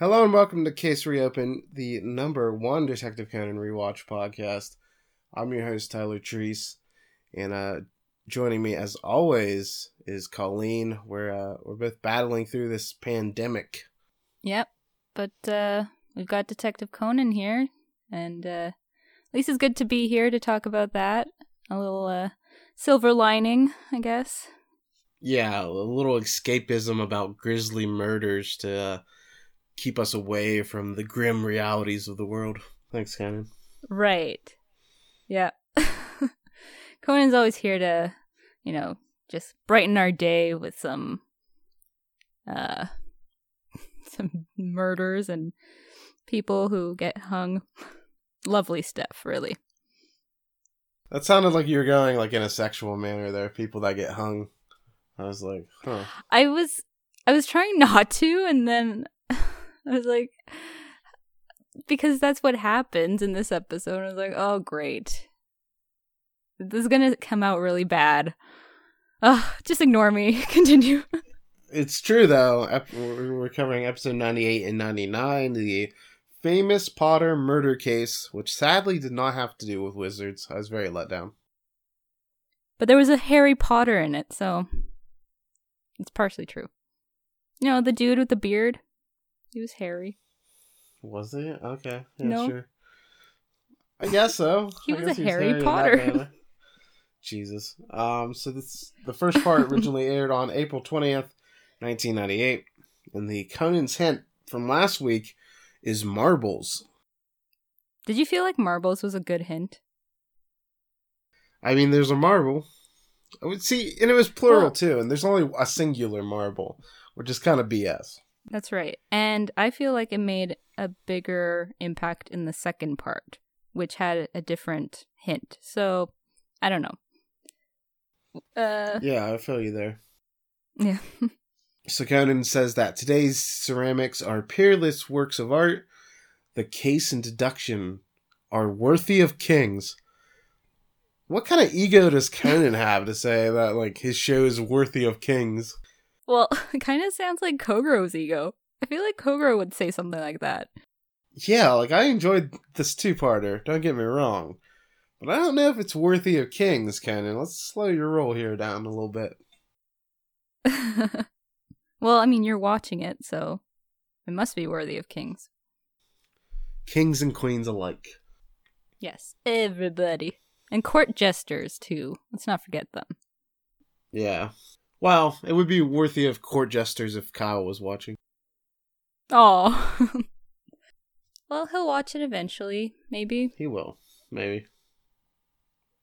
Hello and welcome to Case Reopen, the number one Detective Conan rewatch podcast. I'm your host Tyler Treese, and uh, joining me as always is Colleen. We're uh, we're both battling through this pandemic. Yep, but uh, we've got Detective Conan here, and uh, at least it's good to be here to talk about that. A little uh, silver lining, I guess. Yeah, a little escapism about grisly murders to uh, keep us away from the grim realities of the world. Thanks, Conan. Right. Yeah. Conan's always here to, you know, just brighten our day with some uh some murders and people who get hung. Lovely stuff, really. That sounded like you were going like in a sexual manner there, people that get hung. I was like, huh. I was I was trying not to and then I was like because that's what happens in this episode. I was like, "Oh, great. This is going to come out really bad." Ugh, just ignore me. Continue. It's true though. Ep- We're covering episode 98 and 99, the famous Potter murder case, which sadly did not have to do with wizards. I was very let down. But there was a Harry Potter in it, so it's partially true. You know, the dude with the beard, he was Harry. Was it? Okay. Yeah, No. sure. I guess so. He I was a he Harry Potter. Jesus. Um so this the first part originally aired on April 20th, 1998, and the Conan's hint from last week is marbles. Did you feel like marbles was a good hint? I mean, there's a marble. I would see, and it was plural Well- too, and there's only a singular marble, which is kind of BS. That's right. And I feel like it made a bigger impact in the second part, which had a different hint. So, I don't know. Uh, Yeah, I feel you there. yeah. So Conan says that today's ceramics are peerless works of art. The case and deduction are worthy of kings. What kind of ego does Conan have to say that like his show is worthy of kings? Well, it kind of sounds like Kogoro's ego. I feel like Kogoro would say something like that. Yeah, like I enjoyed this two-parter. Don't get me wrong, but I don't know if it's worthy of kings, Conan. Let's slow your roll here down a little bit. well, I mean, you're watching it, so it must be worthy of kings. Kings and queens alike. Yes, everybody. And court jesters, too. Let's not forget them. Yeah. Well, it would be worthy of court jesters if Kyle was watching. Oh. well, he'll watch it eventually, maybe. He will, maybe.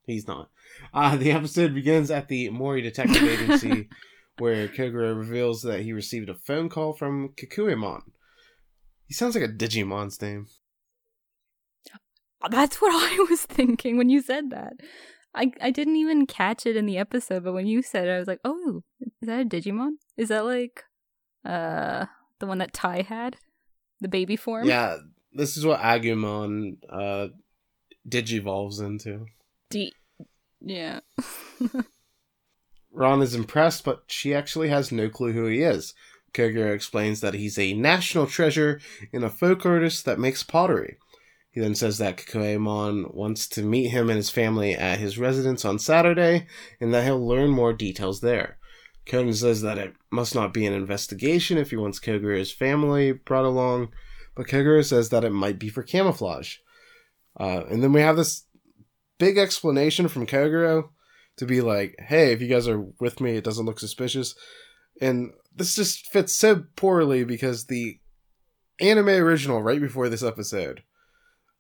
He's not. Uh, the episode begins at the Mori Detective Agency, where Kogoro reveals that he received a phone call from Kikuemon. He sounds like a Digimon's name. That's what I was thinking when you said that. I I didn't even catch it in the episode, but when you said it, I was like, "Oh, is that a Digimon? Is that like uh the one that Tai had, the baby form?" Yeah, this is what Agumon uh, digivolves into. D- yeah. Ran is impressed, but she actually has no clue who he is. Kogoro explains that he's a national treasure and a folk artist that makes pottery. He then says that Kikuemon wants to meet him and his family at his residence on Saturday, and that he'll learn more details there. Conan says that it must not be an investigation if he wants Kogoro's family brought along, but Kogoro says that it might be for camouflage. Uh, and then we have this big explanation from Kogoro to be like, hey, if you guys are with me, it doesn't look suspicious. And this just fits so poorly because the anime original right before this episode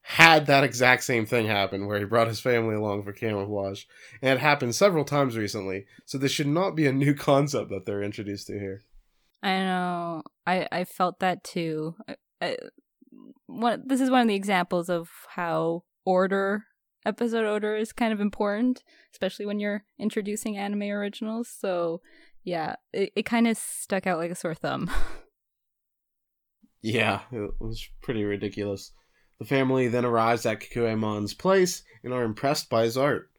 had that exact same thing happen where he brought his family along for camouflage. And it happened several times recently. So this should not be a new concept that they're introduced to here. I know. I I felt that too. I, I, one this is one of the examples of how order episode order is kind of important, especially when you're introducing anime originals. So, yeah, it, it kind of stuck out like a sore thumb. Yeah, it was pretty ridiculous. The family then arrives at Kikuemon's place and are impressed by his art.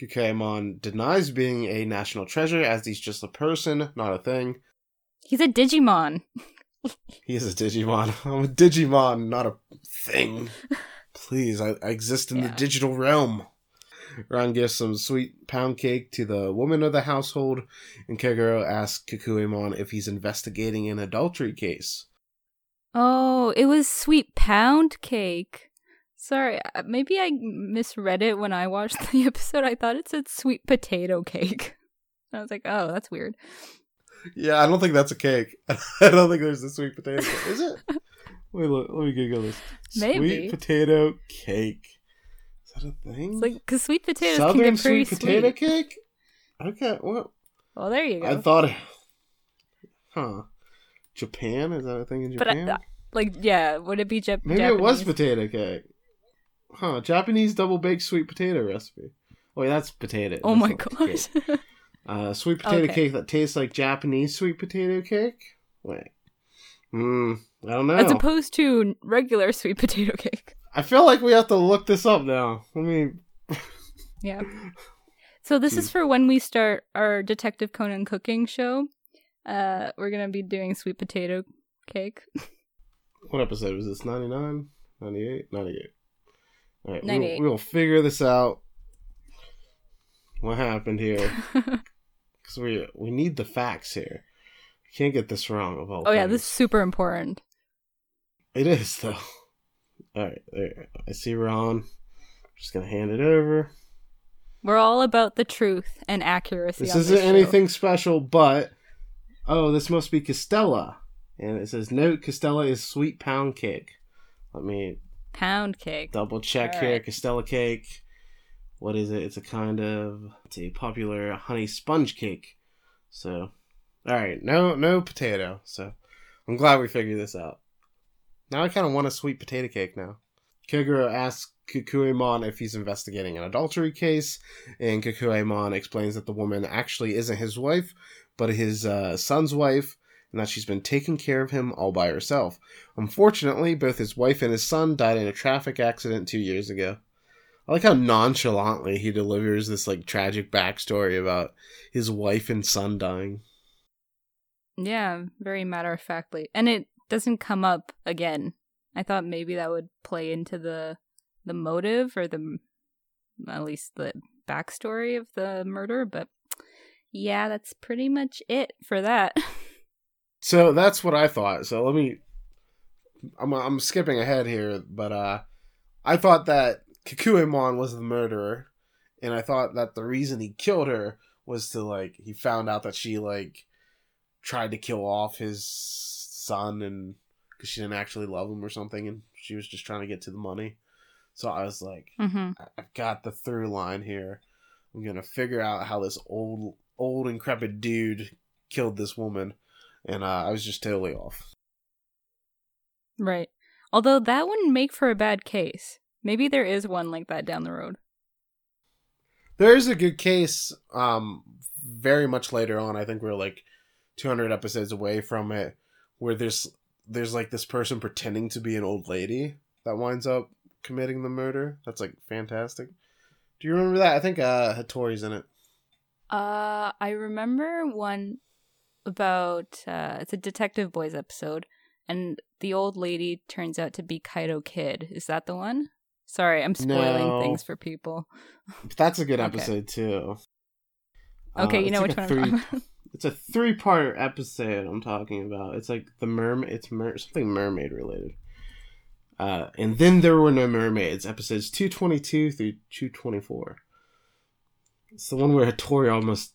Kikuemon denies being a national treasure as he's just a person, not a thing. He's a Digimon. He is a Digimon. I'm a Digimon, not a thing. Please, I, I exist in the digital realm. Ran gives some sweet pound cake to the woman of the household, and Kogoro asks Kikuemon if he's investigating an adultery case. Oh, it was sweet pound cake. Sorry, uh, maybe I misread it when I watched the episode. I thought it said sweet potato cake. I was like, oh, that's weird. Yeah, I don't think that's a cake. I don't think there's a sweet potato cake. Is it? Wait, look, let me Google this. Maybe. Sweet potato cake. Is that a thing? It's like because sweet potatoes Southern can get pretty sweet sweet. potato cake? Okay, well, Well, there you go. I thought. Huh. Japan? Is that a thing in Japan? But I- like, yeah, would it be Jap- Maybe Japanese? it was potato cake. Huh. Japanese double baked sweet potato recipe. Wait, that's potato. Oh That's my gosh. Uh, sweet potato Okay. cake that tastes like Japanese sweet potato cake? Wait. Hmm. I don't know. As opposed to regular sweet potato cake. I feel like we have to look this up now. Let me. Yeah. So this is for when we start our Detective Conan cooking show. Uh, we're gonna be doing sweet potato cake. What episode was this? 99? 98? 98. Alright, we'll, we'll figure this out. What happened here? Because we, we need the facts here. We can't get this wrong of all oh yeah, this is super important. It is, though. Alright, there. I see Ron. Just gonna hand it over. We're all about the truth and accuracy. This isn't show. anything special, but oh, this must be Castella, and it says note Castella is sweet pound cake. Let me Pound cake. double check All here. right. Castella cake. What is it? It's a kind of it's a popular honey sponge cake. So, all right, no no potato. So, I'm glad we figured this out. Now I kind of want a sweet potato cake now. Kogoro asks Kukuemon if he's investigating an adultery case, and Kukuemon explains that the woman actually isn't his wife, but his uh, son's wife, and that she's been taking care of him all by herself. Unfortunately, both his wife and his son died in a traffic accident two years ago. I like how nonchalantly he delivers this like tragic backstory about his wife and son dying. Yeah, very matter of factly, and it doesn't come up again. I thought maybe that would play into the the motive or the at least the backstory of the murder, but yeah, that's pretty much it for that. So that's what I thought. So let me. I'm I'm skipping ahead here, but uh, I thought that Kikuemon was the murderer, and I thought that the reason he killed her was to like he found out that she like tried to kill off his son and because she didn't actually love him or something, and she was just trying to get to the money. So I was like, hmm I- I've got the through line here. I'm gonna figure out how this old, old increpid dude killed this woman, and uh, I was just totally off. Right. Although that wouldn't make for a bad case. Maybe there is one like that down the road. There is a good case. Um, very much later on, I think we're like 200 episodes away from it, where there's there's like this person pretending to be an old lady that winds up committing the murder. That's like fantastic. Do you remember that? I think uh Hattori's in it. Uh, I remember one about uh, it's a Detective Boys episode, and the old lady turns out to be Kaito Kid. Is that the one? Sorry, I'm spoiling No. things for people. That's a good Okay. episode too. Okay, Uh, you know like which one three- I'm about. It's a three part episode I'm talking about. It's like the mermaid. It's mer- something mermaid related. Uh, and then there were no mermaids. Episodes two twenty two through two twenty four. It's the one where Hattori almost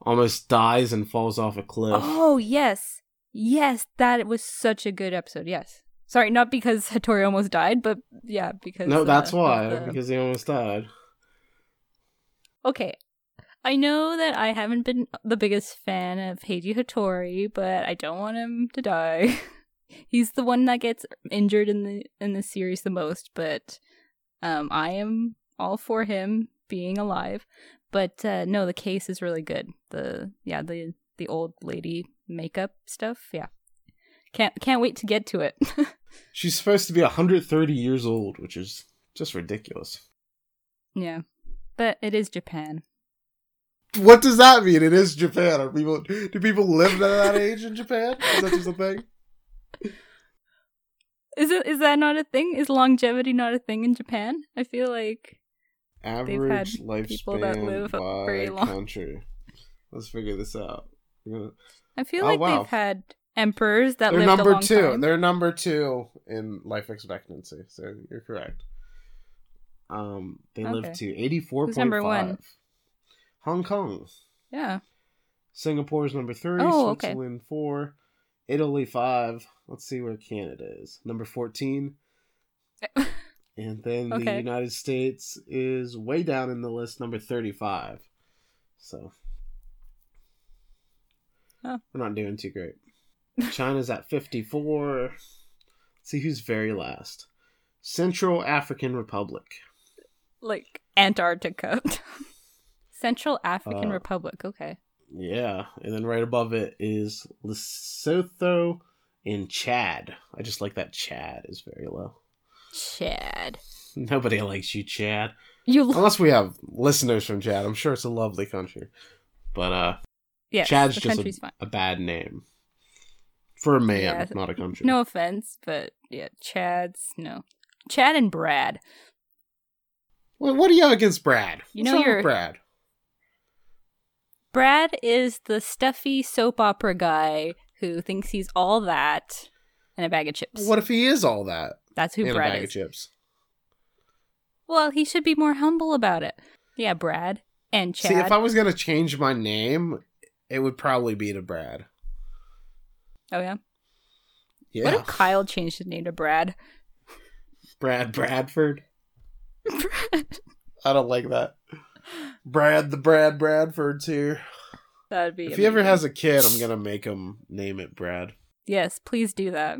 almost dies and falls off a cliff. Oh yes, yes, that was such a good episode. Yes, sorry, not because Hattori almost died, but yeah, because no, uh, that's of why the- because he almost died. Okay. I know that I haven't been the biggest fan of Heiji Hattori, but I don't want him to die. He's the one that gets injured in the in the series the most, but um I am all for him being alive. But uh no, the case is really good. The yeah, the the old lady makeup stuff, yeah. Can't can't wait to get to it. She's supposed to be 130 years old, which is just ridiculous. yeah. But it is Japan. What does that mean? It is Japan. Are people do people live to that age in Japan? Is that just a thing? Is it is that not a thing? Is longevity not a thing in Japan? I feel like Average had people that lifespan by country. Let's figure this out. Gonna- I feel Oh, like wow. they've had emperors that They're lived a number long two. time. They're number two in life expectancy. So you're correct. Um, they live to eighty four point number one? Hong Kong. Yeah. Singapore's number three. Oh, okay. Switzerland four. Italy five. Let's see where Canada is. Number fourteen. And then the United States is way down in the list, number thirty-five. So Oh. we're not doing too great. China's at fifty-four. Let's see who's very last. Central African Republic. like Antarctica. Central African Uh, Republic. Okay. Yeah, and then right above it is Lesotho and Chad. I just like that Chad is very low. Chad. Nobody likes you, Chad. You lo- Unless we have listeners from Chad. I'm sure it's a lovely country. But uh yeah, Chad's just a, a bad name. For a man, Yeah. not a country. No offense, but yeah, Chad's no. Chad and Brad. What, what do you have against Brad? You What's know wrong with you're- Brad. Brad is the stuffy soap opera guy who thinks he's all that and a bag of chips. What if he is all that? That's who and a Brad bag is. of chips. Well, he should be more humble about it. Yeah, Brad and Chad. See, if I was gonna change my name, it would probably be to Brad. oh yeah. Yeah, What if Kyle changed his name to Brad? Brad Bradford. Brad. I don't like that. Brad the Brad Bradford's here. That'd be. If he ever has a kid, I'm gonna make him name it Brad, Yes, please do that.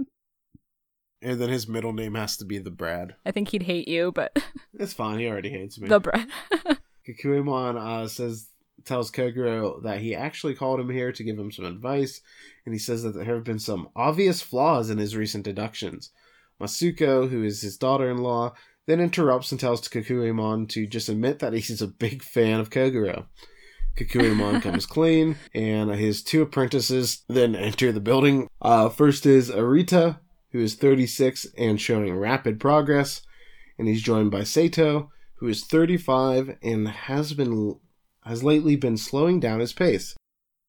And then his middle name has to be the Brad. I think he'd hate you, but It's fine. He already hates me. the Brad. Kikuimon uh, says tells Kogoro that he actually called him here to give him some advice, and he says that there have been some obvious flaws in his recent deductions. Masuko, who is his daughter-in-law, then interrupts and tells Kikuimon to just admit that he's a big fan of Kogoro. Kikuimon comes clean, and his two apprentices then enter the building. Uh, first is Arita, who is 36 and showing rapid progress, and he's joined by Sato, who is 35 and has been has lately been slowing down his pace.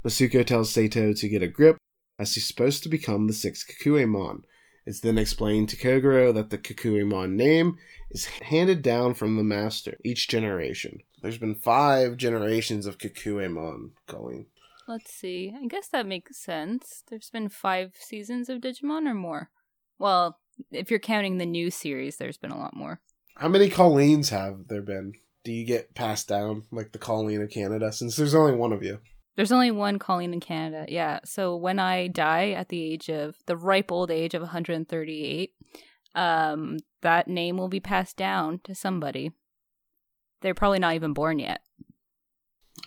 Masuko tells Sato to get a grip, as he's supposed to become the sixth Kakuemon. It's then explained to Kogoro that the Kakuemon name is handed down from the master each generation. There's been five generations of Kakuemon going. Let's see. I guess that makes sense. There's been five seasons of Digimon or more. Well, if you're counting the new series, there's been a lot more. How many Colleens have there been? Do you get passed down like the Colleen of Canada? Since there's only one of you. There's only one Colleen in Canada. Yeah. So when I die at the age of the ripe old age of 138, um, that name will be passed down to somebody. They're probably not even born yet.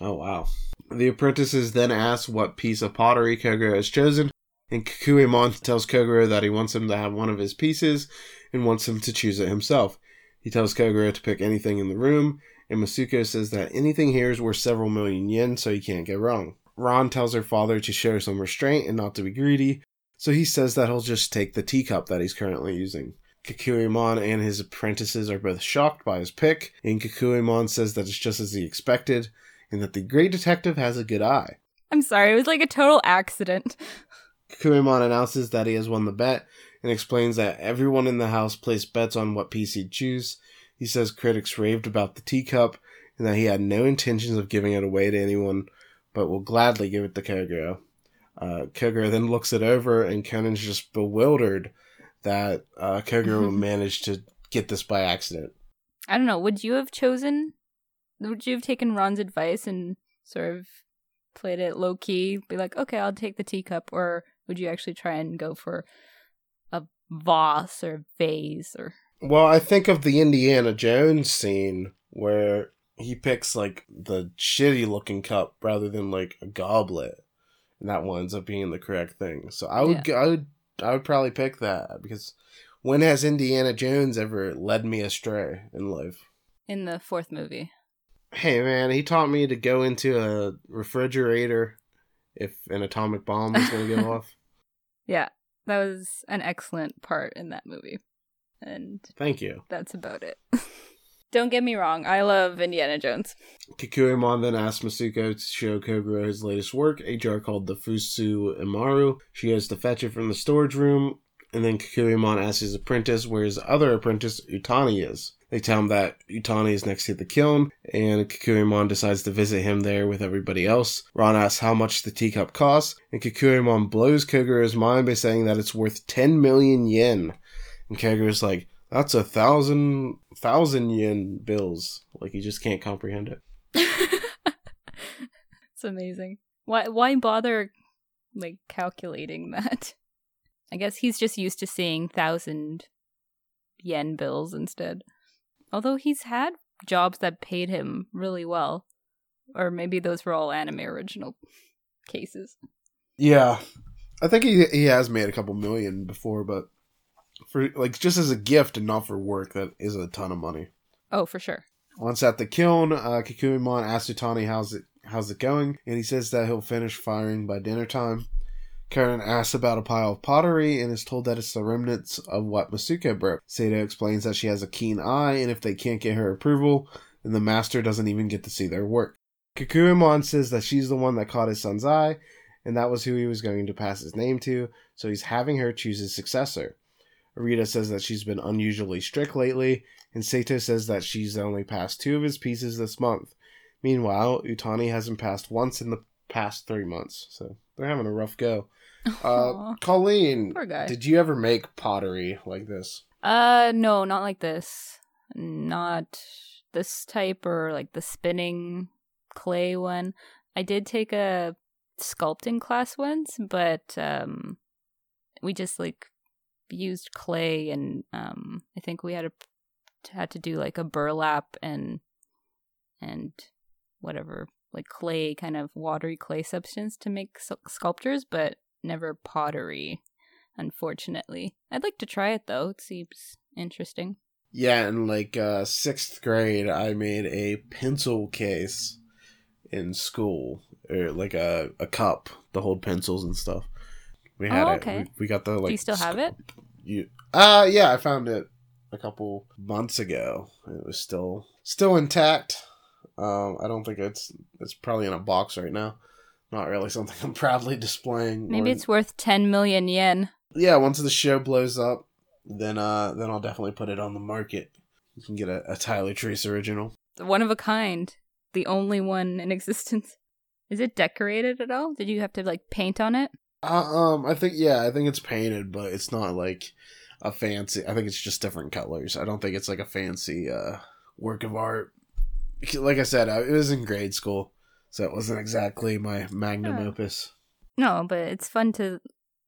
Oh wow. The apprentices then ask what piece of pottery Kogoro has chosen, and Kakuemon tells Kogoro that he wants him to have one of his pieces and wants him to choose it himself. He tells Kogoro to pick anything in the room, and Masuko says that anything here is worth several million yen, so he can't get wrong. Ran tells her father to show some restraint and not to be greedy, so he says that he'll just take the teacup that he's currently using. Kakuemon and his apprentices are both shocked by his pick, and Kakuemon says that it's just as he expected, and that the great detective has a good eye. I'm sorry, it was like a total accident. Kakuemon announces that he has won the bet and explains that everyone in the house placed bets on what piece he'd choose. He says critics raved about the teacup and that he had no intentions of giving it away to anyone, but will gladly give it to Kogoro. Uh, Kogoro then looks it over, and Conan's just bewildered that uh, Kogoro managed to get this by accident. I don't know. Would you have chosen? Would you have taken Ran's advice and sort of played it low key? Be like, okay, I'll take the teacup, or would you actually try and go for a vase or a vase or? Well, I think of the Indiana Jones scene where he picks like the shitty looking cup rather than like a goblet, and that winds up being the correct thing. So I would, I would, I would probably pick that because when has Indiana Jones ever led me astray in life? In the fourth movie. Hey man, he taught me to go into a refrigerator if an atomic bomb was going to go off. Yeah. that was an excellent part in that movie. And Thank you. that's about it. Don't get me wrong, I love Indiana Jones. Kikuemon then asks Masuko to show Kogoro his latest work, a jar called the Fusu Imaru. She goes to fetch it from the storage room, and then Kikuemon asks his apprentice where his other apprentice, Utani, is. They tell him that Utani is next to the kiln, and Kikuemon decides to visit him there with everybody else. Ran asks how much the teacup costs, and Kikuemon blows Kogoro's mind by saying that it's worth 10 million yen. And Kogoro's like, that's a thousand, thousand yen bills. Like, he just can't comprehend it. it's amazing. Why why bother like calculating that? I guess he's just used to seeing thousand yen bills instead. Although he's had jobs that paid him really well. Or maybe those were all anime original cases. Yeah, I think he he has made a couple million before, but for like just as a gift and not for work, that is a ton of money. Oh, for sure. Once at the kiln, uh, Kikuemon asks Utani how's it how's it going, and he says that he'll finish firing by dinner time. Karen asks about a pile of pottery and is told that it's the remnants of what Masuko broke. Sato explains that she has a keen eye, and if they can't get her approval, then the master doesn't even get to see their work. Kikuemon says that she's the one that caught his son's eye, and that was who he was going to pass his name to, so he's having her choose his successor. Arita says that she's been unusually strict lately, and Sato says that she's only passed two of his pieces this month. Meanwhile, Utani hasn't passed once in the past three months, so they're having a rough go. Uh, Colleen, did you ever make pottery like this? Uh no, not like this. Not this type or like the spinning clay one. I did take a sculpting class once, but um we just like used clay and um I think we had a had to do like a burlap and and whatever like clay kind of watery clay substance to make sculptures, but never pottery unfortunately. I'd like to try it though. It seems interesting. Yeah, in like uh, sixth grade, I made a pencil case in school, or like a, a cup to hold pencils and stuff. We had Oh, it. okay. We, we got the like. Do you still have it? You uh yeah, I found it a couple months ago. It was still still intact. Um, I don't think it's it's probably in a box right now. Not really something I'm proudly displaying. Maybe or- it's worth 10 million yen. yeah. Once the show blows up, then uh then I'll definitely put it on the market. You can get a, a Tyler Treese original. One of a kind. The only one in existence. Is it decorated at all? Did you have to like paint on it? Uh, um, I think yeah, I think it's painted, but it's not like a fancy. I think it's just different colors. I don't think it's like a fancy uh work of art. Like I said, it was in grade school, so it wasn't exactly my magnum Huh. opus. No, but it's fun to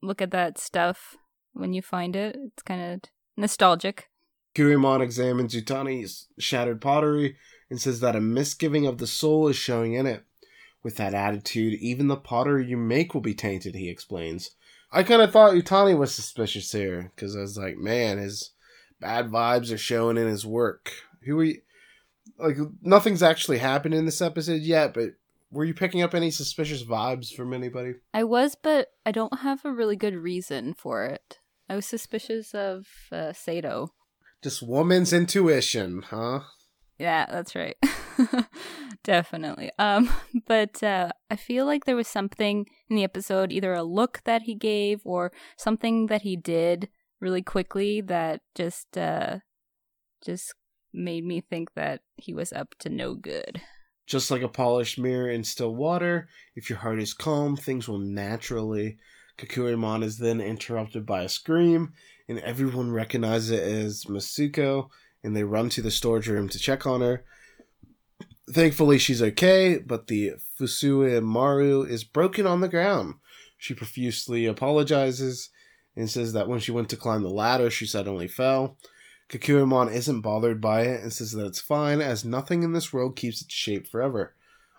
look at that stuff when you find it. It's kind of nostalgic. Kurimon examines Utani's shattered pottery and says that a misgiving of the soul is showing in it. With that attitude, even the pottery you make will be tainted, he explains. I kind of thought Utani was suspicious here, because I was like, man, his bad vibes are showing in his work. Who are you? Like, nothing's actually happened in this episode yet, but were you picking up any suspicious vibes from anybody? I was, but I don't have a really good reason for it. I was suspicious of uh, Sato. Just woman's intuition, huh? Yeah, that's right. Definitely. Um, but uh, I feel like there was something in the episode, either a look that he gave or something that he did really quickly that just uh, just made me think that he was up to no good. Just like a polished mirror in still water, if your heart is calm, things will naturally. Kakurimon is then interrupted by a scream, and everyone recognizes it as Masuko, and they run to the storage room to check on her. Thankfully, she's okay, but the Fusue Maru is broken on the ground. She profusely apologizes and says that when she went to climb the ladder, she suddenly fell. Kakurimon isn't bothered by it and says that it's fine, as nothing in this world keeps its shape forever.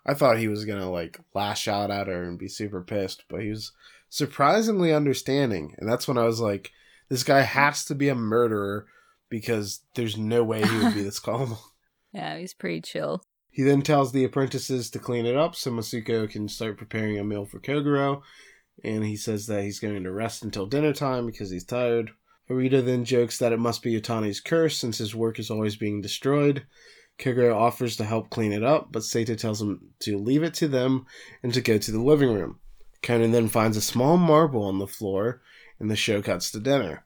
I thought he was gonna like lash out at her and be super pissed, but he was surprisingly understanding, and that's when I was like, this guy has to be a murderer because there's no way he would be this calm. Yeah, he's pretty chill. He then tells the apprentices to clean it up so Masuko can start preparing a meal for Kogoro. and he says that he's going to rest until dinner time because he's tired. Arita then jokes that it must be Utani's curse since his work is always being destroyed. Kogoro offers to help clean it up, but Seita tells him to leave it to them and to go to the living room. Conan then finds a small marble on the floor, and the show cuts to dinner.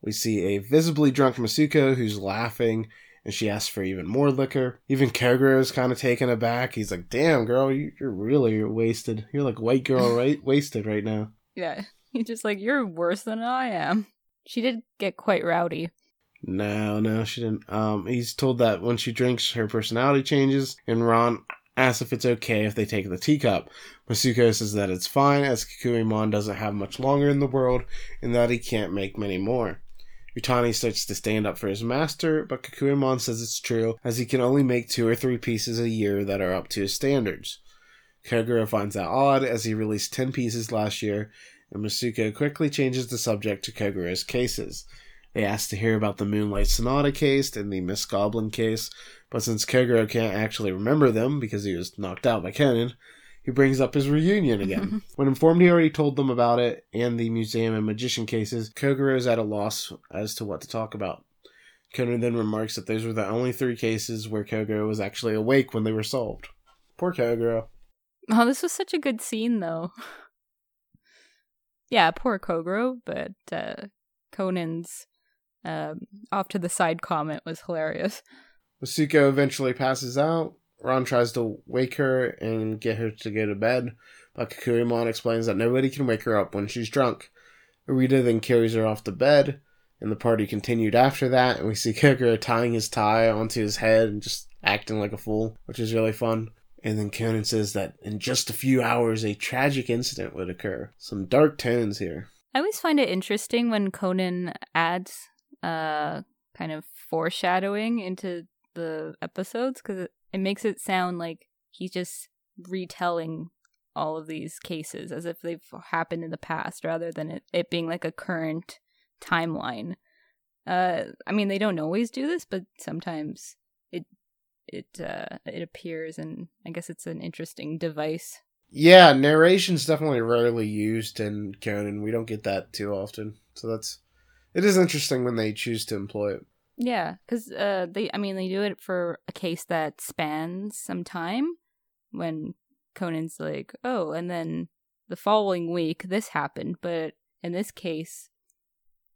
We see a visibly drunk Masuko who's laughing, and she asks for even more liquor. Even Kogoro is kind of taken aback. He's like, "Damn, girl, you're really wasted. You're like white girl, right? wasted right now." Yeah, he's just like, "You're worse than I am." She did get quite rowdy. No, no, she didn't. Um, he's told that when she drinks, her personality changes, and Ran asks if it's okay if they take the teacup. Masuko says that it's fine, as Kakuimon doesn't have much longer in the world, and that he can't make many more. Utani starts to stand up for his master, but Kakuimon says it's true, as he can only make two or three pieces a year that are up to his standards. Kogoro finds that odd, as he released 10 pieces last year, and Masuko quickly changes the subject to Kogoro's cases. They ask to hear about the Moonlight Sonata case and the Miss Goblin case, but since Kogoro can't actually remember them because he was knocked out by Conan, he brings up his reunion again. when informed he already told them about it and the museum and magician cases, Kogoro is at a loss as to what to talk about. Conan then remarks that those were the only three cases where Kogoro was actually awake when they were solved. Poor Kogoro. Oh, this was such a good scene, though. yeah, poor Kogoro, but uh, Conan's um, off to the side comment was hilarious. Masuko eventually passes out. Ran tries to wake her and get her to go to bed, but Kakuimon explains that nobody can wake her up when she's drunk. Arita then carries her off to bed, and the party continued after that, and we see Kogoro tying his tie onto his head and just acting like a fool, which is really fun. And then Conan says that in just a few hours a tragic incident would occur. Some dark tones here. I always find it interesting when Conan adds uh kind of foreshadowing into the episodes because it, makes it sound like he's just retelling all of these cases as if they've happened in the past rather than it, it being like a current timeline. Uh, I mean, they don't always do this, but sometimes it uh, it appears, and I guess it's an interesting device. Yeah, narration's definitely rarely used in Conan. We don't get that too often, so that's it is interesting when they choose to employ it. Yeah, because uh, they, I mean, they do it for a case that spans some time. When Conan's like, oh, and then the following week this happened, but in this case,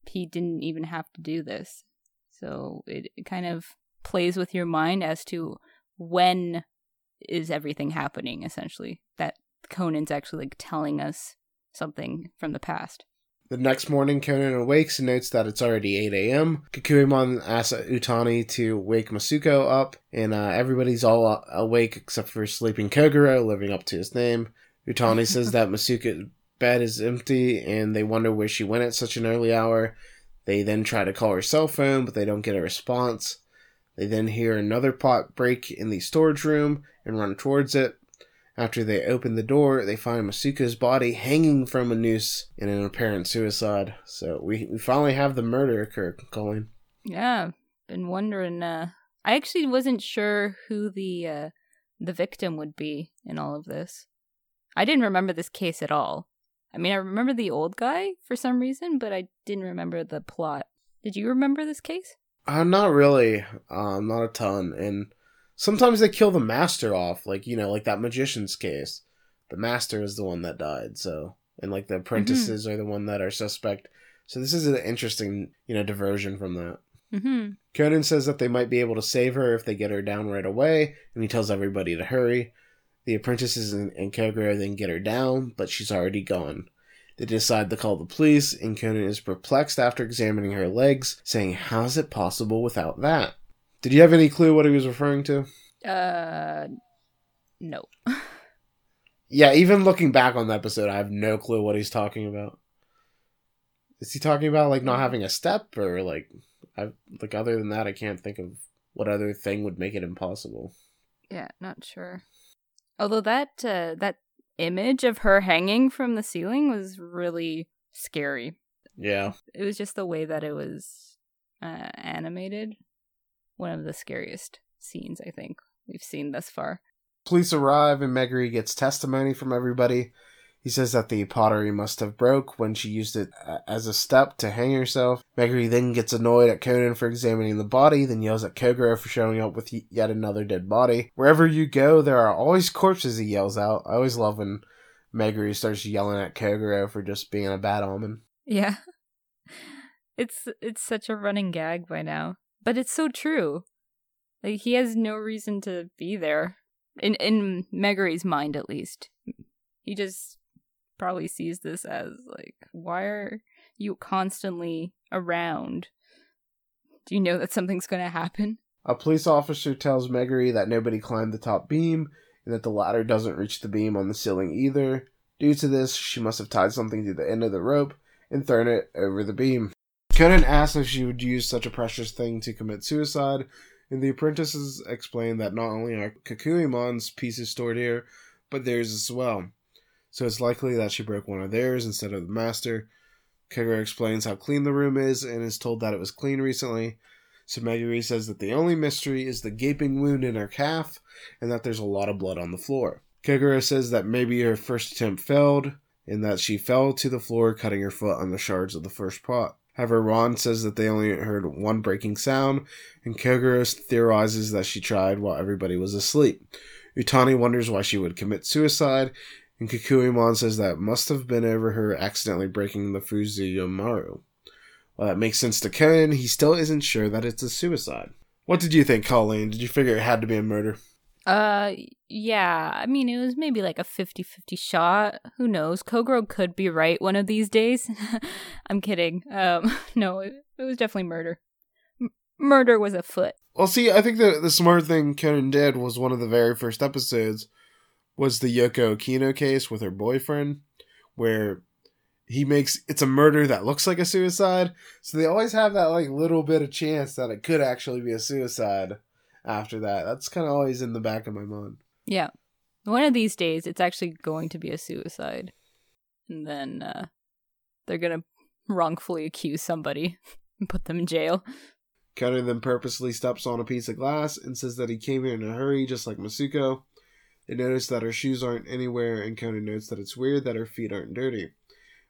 he didn't even have to do this. So it, it kind of plays with your mind as to when is everything happening. Essentially, that Conan's actually like telling us something from the past. The next morning, Conan awakes and notes that it's already 8 a.m. Kakuimon asks Utani to wake Masuko up, and uh, everybody's all awake except for sleeping Kogoro, living up to his name. Utani says that Masuko's bed is empty, and they wonder where she went at such an early hour. They then try to call her cell phone, but they don't get a response. They then hear another pot break in the storage room and run towards it. After they open the door, they find Masuko's body hanging from a noose in an apparent suicide. So we, we finally have the murder occur, Colleen. Yeah, been wondering. Uh, I actually wasn't sure who the uh, the victim would be in all of this. I didn't remember this case at all. I mean, I remember the old guy for some reason, but I didn't remember the plot. Did you remember this case? Uh, not really. Um, not a ton. And sometimes they kill the master off, like you know, like that magician's case. The master is the one that died, so and like the apprentices mm-hmm. are the one that are suspect. So this is an interesting, you know, diversion from that. Mm-hmm. Conan says that they might be able to save her if they get her down right away, and he tells everybody to hurry. The apprentices and, and Kogoro then get her down, but she's already gone. They decide to call the police, and Conan is perplexed after examining her legs, saying, How's it possible without that? Did you have any clue what he was referring to? Uh, no. yeah, even looking back on the episode, I have no clue what he's talking about. Is he talking about like not having a step, or like, I like other than that, I can't think of what other thing would make it impossible. Yeah, not sure. Although that uh, that image of her hanging from the ceiling was really scary. Yeah, it was just the way that it was uh, animated one of the scariest scenes I think we've seen thus far. Police arrive and Megure gets testimony from everybody. He says that the pottery must have broke when she used it uh, as a step to hang herself. Megure then gets annoyed at Conan for examining the body, then yells at Kogoro for showing up with yet another dead body. Wherever you go, there are always corpses, he yells out. I always love when Megure starts yelling at Kogoro for just being a bad omen. Yeah. It's it's such a running gag by now. But it's so true. Like he has no reason to be there. In in Megure's mind at least. He just probably sees this as like, why are you constantly around? Do you know that something's gonna happen? A police officer tells Megure that nobody climbed the top beam and that the ladder doesn't reach the beam on the ceiling either. Due to this, she must have tied something to the end of the rope and thrown it over the beam. Conan asks if she would use such a precious thing to commit suicide, and the apprentices explain that not only are Kakuimon's pieces stored here, but theirs as well. So it's likely that she broke one of theirs instead of the master. Kogoro explains how clean the room is and is told that it was clean recently. So Megure says that the only mystery is the gaping wound in her calf and that there's a lot of blood on the floor. Kogoro says that maybe her first attempt failed and that she fell to the floor, cutting her foot on the shards of the first pot. However, Ran says that they only heard one breaking sound, and Kogoro theorizes that she tried while everybody was asleep. Utani wonders why she would commit suicide, and Kakuimon says that must have been over her accidentally breaking the Fuzuyomaru. Well, that makes sense to Conan, he still isn't sure that it's a suicide. What did you think, Colleen? Did you figure it had to be a murder? Uh, yeah. I mean, it was maybe like a 50 50 shot. Who knows? Kogoro could be right one of these days. I'm kidding. Um, no, it, it was definitely murder. M- murder was afoot. Well, see, I think the, the smart thing Conan did was one of the very first episodes was the Yoko Okino case with her boyfriend, where he makes it's a murder that looks like a suicide. So they always have that like little bit of chance that it could actually be a suicide after that. That's kind of always in the back of my mind. Yeah. One of these days, it's actually going to be a suicide. And then uh, they're going to wrongfully accuse somebody and put them in jail. Conan then purposely steps on a piece of glass and says that he came here in a hurry, just like Masuko. They notice that her shoes aren't anywhere, and Conan notes that it's weird that her feet aren't dirty.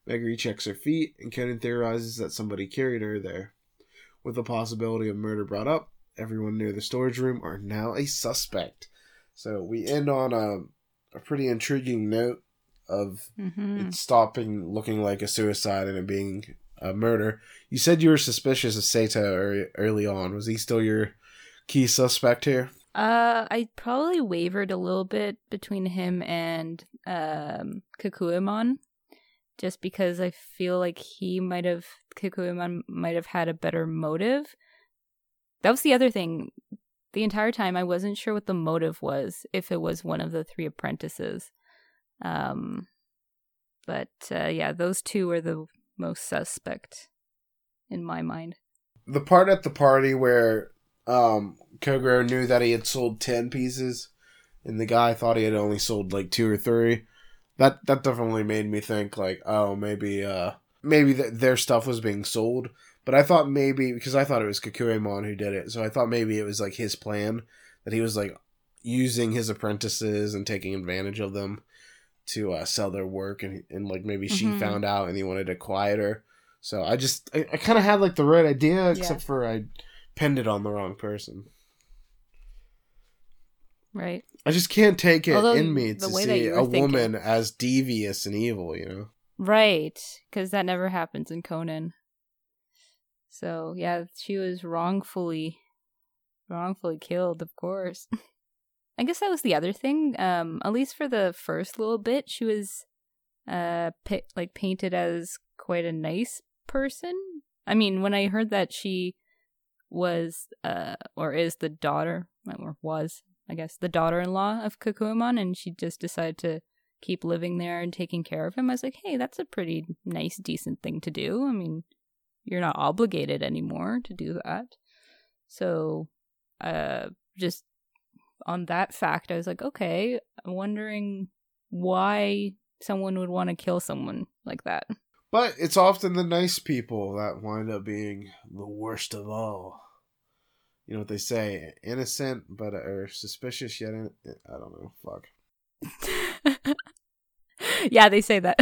Megure checks her feet, and Conan theorizes that somebody carried her there. With the possibility of murder brought up, everyone near the storage room are now a suspect. So we end on a, a pretty intriguing note of mm-hmm. it stopping looking like a suicide and it being a murder. You said you were suspicious of Seto early on. Was he still your key suspect here? Uh, I probably wavered a little bit between him and um Kakuimon, just because I feel like he might have Kakuimon might have had a better motive that was the other thing. The entire time, I wasn't sure what the motive was, if it was one of the three apprentices. Um, but uh, yeah, those two were the most suspect in my mind. The part at the party where um, Kogoro knew that he had sold 10 pieces and the guy thought he had only sold like two or three. That that definitely made me think like, oh, maybe uh maybe th- their stuff was being sold, but I thought maybe because I thought it was Kakuimon who did it, so I thought maybe it was like his plan that he was like using his apprentices and taking advantage of them to uh, sell their work, and and like maybe mm-hmm. she found out and he wanted to quiet her. So I just I, I kind of had like the right idea, except yeah. for I pinned it on the wrong person. Right. I just can't take it Although in me to see a thinking... woman as devious and evil, you know. Right, because that never happens in Conan. So yeah, she was wrongfully wrongfully killed, of course. I guess that was the other thing. Um, at least for the first little bit, she was uh pi- like painted as quite a nice person. I mean, when I heard that she was uh or is the daughter or was, I guess, the daughter-in-law of Kakuimon and she just decided to keep living there and taking care of him, I was like, "Hey, that's a pretty nice decent thing to do." I mean, you're not obligated anymore to do that. So, uh, just on that fact, I was like, okay, I'm wondering why someone would want to kill someone like that. But it's often the nice people that wind up being the worst of all. You know what they say? Innocent, but or suspicious yet in- I don't know. Fuck. yeah, they say that.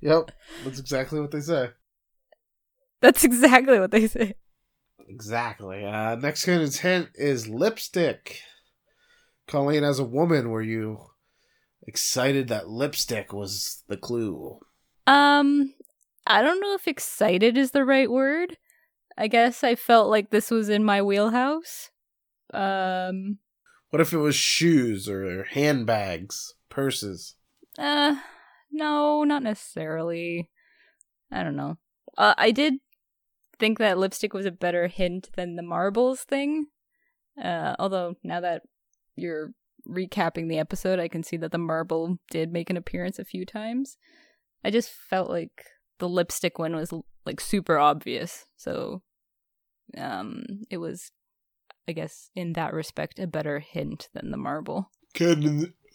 Yep, that's exactly what they say. That's exactly what they say. Exactly. Uh, next Conan's hint is lipstick. Colleen, as a woman, were you excited that lipstick was the clue? Um, I don't know if excited is the right word. I guess I felt like this was in my wheelhouse. Um, What if it was shoes or handbags, purses? uh, no, not necessarily. I don't know. Uh, I did think that lipstick was a better hint than the marbles thing. Uh, although now that you're recapping the episode, I can see that the marble did make an appearance a few times. I just felt like the lipstick one was like super obvious, so um, it was, I guess, in that respect, a better hint than the marble. Conan.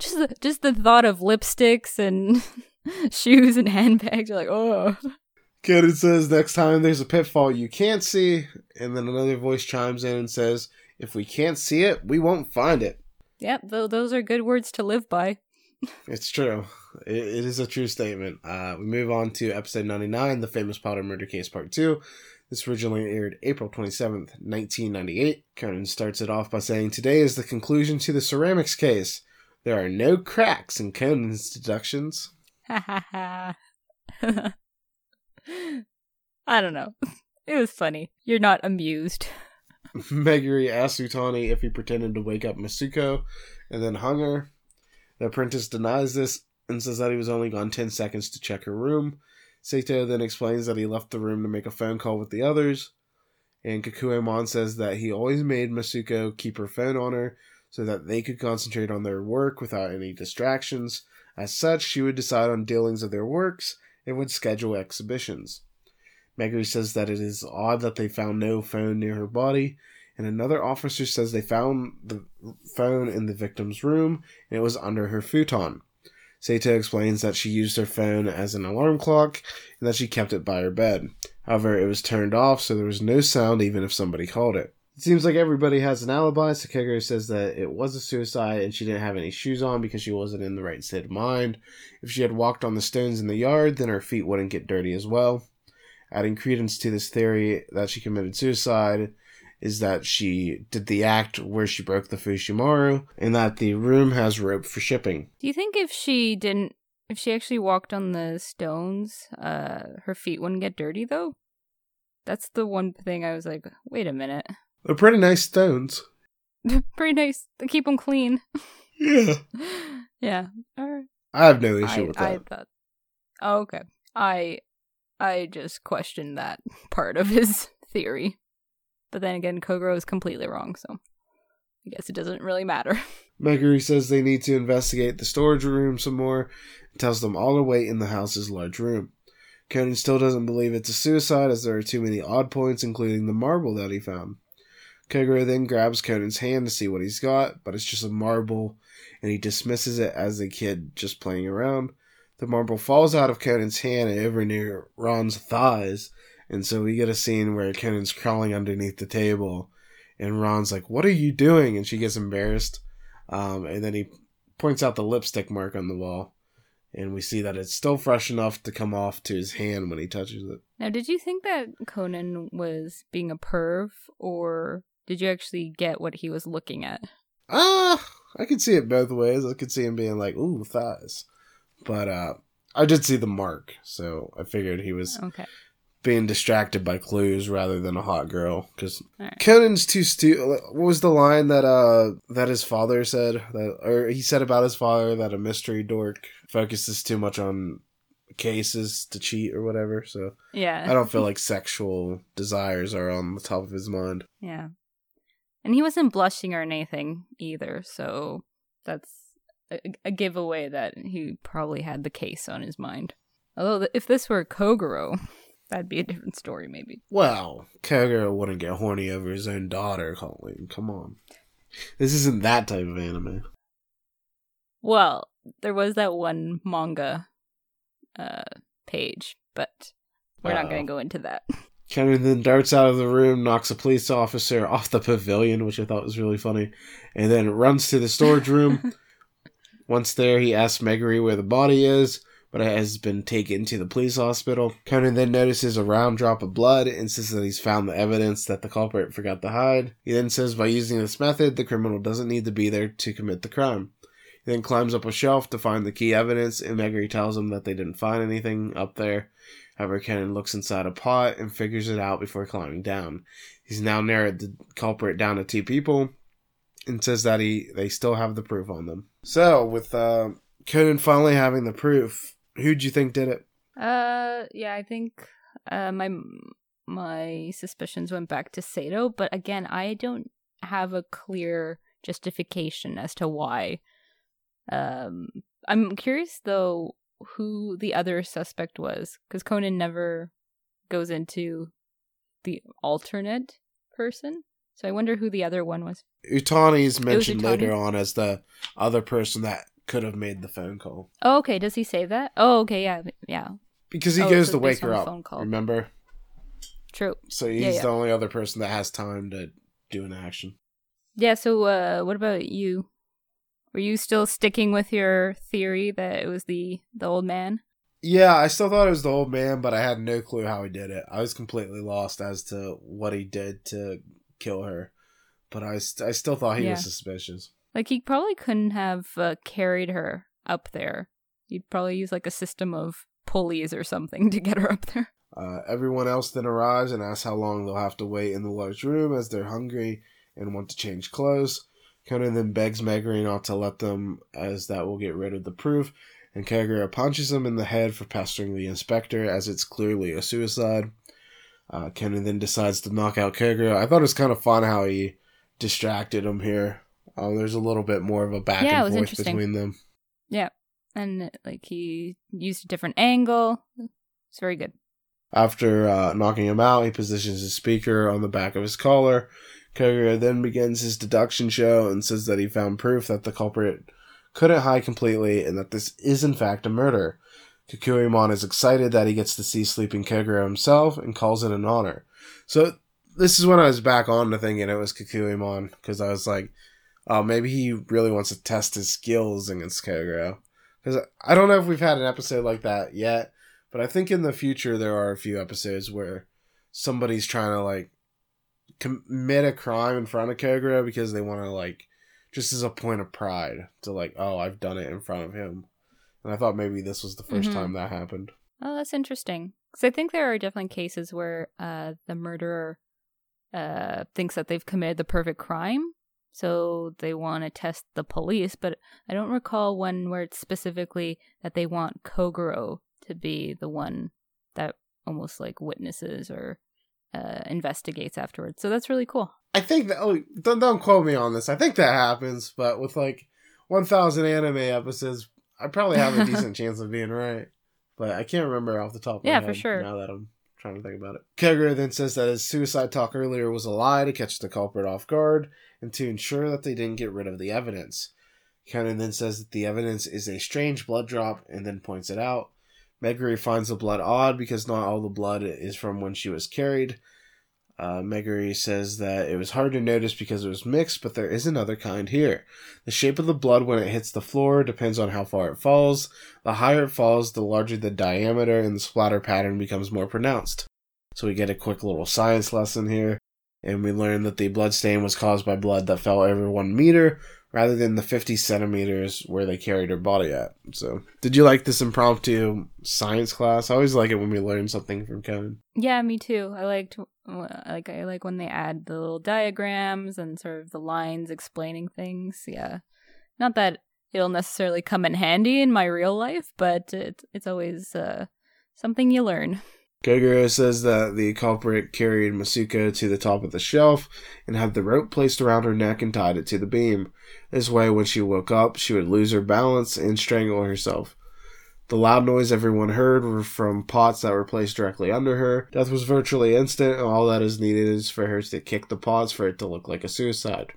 just the, just the thought of lipsticks and shoes and handbags, you're like, oh. Conan says next time there's a pitfall you can't see, and then another voice chimes in and says, "If we can't see it, we won't find it." Yep, though those are good words to live by. It's true. It, it is a true statement. Uh, we move on to episode 99, The Famous Potter Murder Case Part 2. This originally aired April 27th, 1998. Conan starts it off by saying, Today is the conclusion to the ceramics case. There are no cracks in Conan's deductions. Ha ha ha. I don't know. It was funny. You're not amused. Megure asks Utani if he pretended to wake up Masuko and then hung her. The apprentice denies this and says that he was only gone 10 seconds to check her room. Sato then explains that he left the room to make a phone call with the others. And Kakuemon says that he always made Masuko keep her phone on her so that they could concentrate on their work without any distractions. As such, she would decide on dealings of their works and would schedule exhibitions. Megure says that it is odd that they found no phone near her body, and another officer says they found the phone in the victim's room and it was under her futon. Sato explains that she used her phone as an alarm clock and that she kept it by her bed. However, it was turned off so there was no sound even if somebody called it. It seems like everybody has an alibi. Sakeguro says that it was a suicide and she didn't have any shoes on because she wasn't in the right state of mind. If she had walked on the stones in the yard, then her feet wouldn't get dirty as well. Adding credence to this theory that she committed suicide is that she did the act where she broke the Fushimaru and that the room has rope for shipping. Do you think if she didn't, if she actually walked on the stones, uh, her feet wouldn't get dirty though? That's the one thing I was like, wait a minute. They're pretty nice stones. Pretty nice. They keep them clean. Yeah. yeah. All right. I have no issue I, with I that. thought. Oh, okay. I I just question that part of his theory, but then again, Kogoro is completely wrong, so I guess it doesn't really matter. Megure says they need to investigate the storage room some more and tells them all to wait in the house's large room. Conan still doesn't believe it's a suicide as there are too many odd points, including the marble that he found. Kogoro then grabs Conan's hand to see what he's got, but it's just a marble, and he dismisses it as a kid just playing around. The marble falls out of Conan's hand and over near Ran's thighs, and so we get a scene where Conan's crawling underneath the table, and Ran's like, "What are you doing?" and she gets embarrassed, um, and then he points out the lipstick mark on the wall, and we see that it's still fresh enough to come off to his hand when he touches it. Now, did you think that Conan was being a perv, or did you actually get what he was looking at? Ah, I could see it both ways. I could see him being like, "Ooh, thighs," but uh, I did see the mark, so I figured he was Okay. being distracted by clues rather than a hot girl. Because Alright. Conan's too stupid. What was the line that uh that his father said that, or he said about his father that a mystery dork focuses too much on cases to cheat or whatever. So Yeah. I don't feel like sexual desires are on the top of his mind. Yeah. And he wasn't blushing or anything either, so that's a, a giveaway that he probably had the case on his mind. Although, if this were Kogoro, that'd be a different story, maybe. Well, Kogoro wouldn't get horny over his own daughter, Colleen. Come on. This isn't that type of anime. Well, there was that one manga uh, page, but we're not Oh. going to go into that. Conan then darts out of the room, knocks a police officer off the pavilion, which I thought was really funny, and then runs to the storage room. Once there, he asks Megure where the body is, but it has been taken to the police hospital. Conan then notices a round drop of blood and says that he's found the evidence that the culprit forgot to hide. He then says by using this method, the criminal doesn't need to be there to commit the crime. He then climbs up a shelf to find the key evidence, and Megure tells him that they didn't find anything up there. However, Conan looks inside a pot and figures it out before climbing down. He's now narrowed the culprit down to two people and says that he they still have the proof on them. So, with uh, Conan finally having the proof, who'd you think did it? Uh, yeah, I think uh, my my suspicions went back to Sato, but again, I don't have a clear justification as to why. Um, I'm curious though who the other suspect was because Conan never goes into the alternate person. So I wonder who the other one was. Utani's mentioned Utani? later on as the other person that could have made the phone call. Oh, okay. Does he say that? Oh, okay. Yeah, yeah. Because he oh, goes so to wake her up. Remember? True. So he's yeah, yeah. the only other person that has time to do an action. Yeah. So, uh, what about you? Were you still sticking with your theory that it was the the old man? Yeah, I still thought it was the old man, but I had no clue how he did it. I was completely lost as to what he did to kill her, but I, st- I still thought he yeah. was suspicious. Like he probably couldn't have uh, carried her up there. He'd probably use like a system of pulleys or something to get her up there. Uh, everyone else then arrives and asks how long they'll have to wait in the large room as they're hungry and want to change clothes. Conan then begs Megure not to let them, as that will get rid of the proof, and Kogoro punches him in the head for pestering the inspector, as it's clearly a suicide. Uh, Conan then decides to knock out Kogoro. I thought it was kind of fun how he distracted him here. Uh, there's a little bit more of a back yeah, and forth between them. Yeah, and like he used a different angle. It's very good. After uh, knocking him out, he positions his speaker on the back of his collar. Kogoro then begins his deduction show and says that he found proof that the culprit couldn't hide completely and that this is in fact a murder. Kakuemon is excited that he gets to see sleeping Kogoro himself and calls it an honor. So this is when I was back on the thing, and it was Kakuemon because I was like, oh, maybe he really wants to test his skills against Kogoro. Because I don't know if we've had an episode like that yet, but I think in the future there are a few episodes where somebody's trying to like commit a crime in front of Kogoro because they want to like just as a point of pride to like, oh, I've done it in front of him. And I thought maybe this was the 1st mm-hmm. time that happened. Oh, that's interesting. Because I think there are definitely cases where uh, the murderer uh, thinks that they've committed the perfect crime, so they want to test the police. But I don't recall one where it's specifically that they want Kogoro to be the one that almost like witnesses or uh, investigates afterwards. So that's really cool. I think that. Oh, don't don't quote me on this. I think that happens, but with like 1,000 anime episodes, I probably have a decent chance of being right, but I can't remember off the top of yeah, my head. for sure. Now that I'm trying to think about it. Kogoro then says that his suicide talk earlier was a lie to catch the culprit off guard and to ensure that they didn't get rid of the evidence. Conan then says that the evidence is a strange blood drop and then points it out. Megure finds the blood odd because not all the blood is from when she was carried, uh, Megure says that it was hard to notice because it was mixed, but there is another kind here. The shape of the blood when it hits the floor depends on how far it falls. The higher it falls, the larger the diameter, and the splatter pattern becomes more pronounced. So we get a quick little science lesson here, and we learn that the blood stain was caused by blood that fell over one meter, rather than the 50 centimeters where they carried her body at. So, did you like this impromptu science class? I always like it when we learn something from Kevin. Yeah, me too. I liked like I like when they add the little diagrams and sort of the lines explaining things. Yeah. Not that it'll necessarily come in handy in my real life, but it, it's always uh, something you learn. Kogoro says that the culprit carried Masuko to the top of the shelf and had the rope placed around her neck and tied it to the beam. This way, when she woke up, she would lose her balance and strangle herself. The loud noise everyone heard were from pots that were placed directly under her. Death was virtually instant, and all that is needed is for her to kick the pots for it to look like a suicide.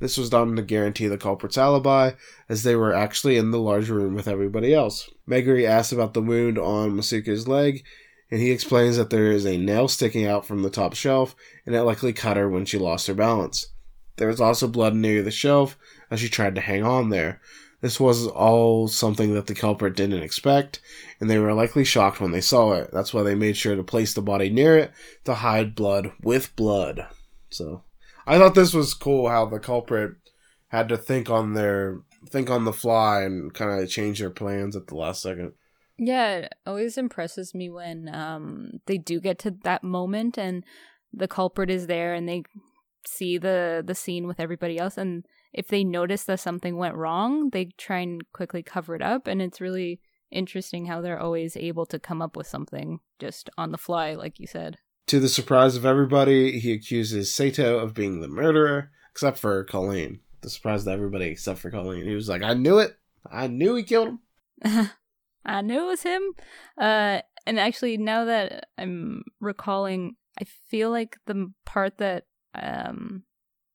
This was done to guarantee the culprit's alibi, as they were actually in the large room with everybody else. Megure asked about the wound on Masuko's leg, and he explains that there is a nail sticking out from the top shelf, and it likely cut her when she lost her balance. There was also blood near the shelf as she tried to hang on there. This was all something that the culprit didn't expect, and they were likely shocked when they saw it. That's why they made sure to place the body near it to hide blood with blood. So, I thought this was cool how the culprit had to think on their think on the fly and kind of change their plans at the last second. Yeah, it always impresses me when um they do get to that moment and the culprit is there and they see the the scene with everybody else and if they notice that something went wrong, they try and quickly cover it up and it's really interesting how they're always able to come up with something just on the fly like you said. To the surprise of everybody, he accuses Sato of being the murderer, except for Colleen. The surprise to everybody except for Colleen. He was like, I knew it. I knew he killed him. I knew it was him. Uh, and actually, now that I'm recalling, I feel like the part that um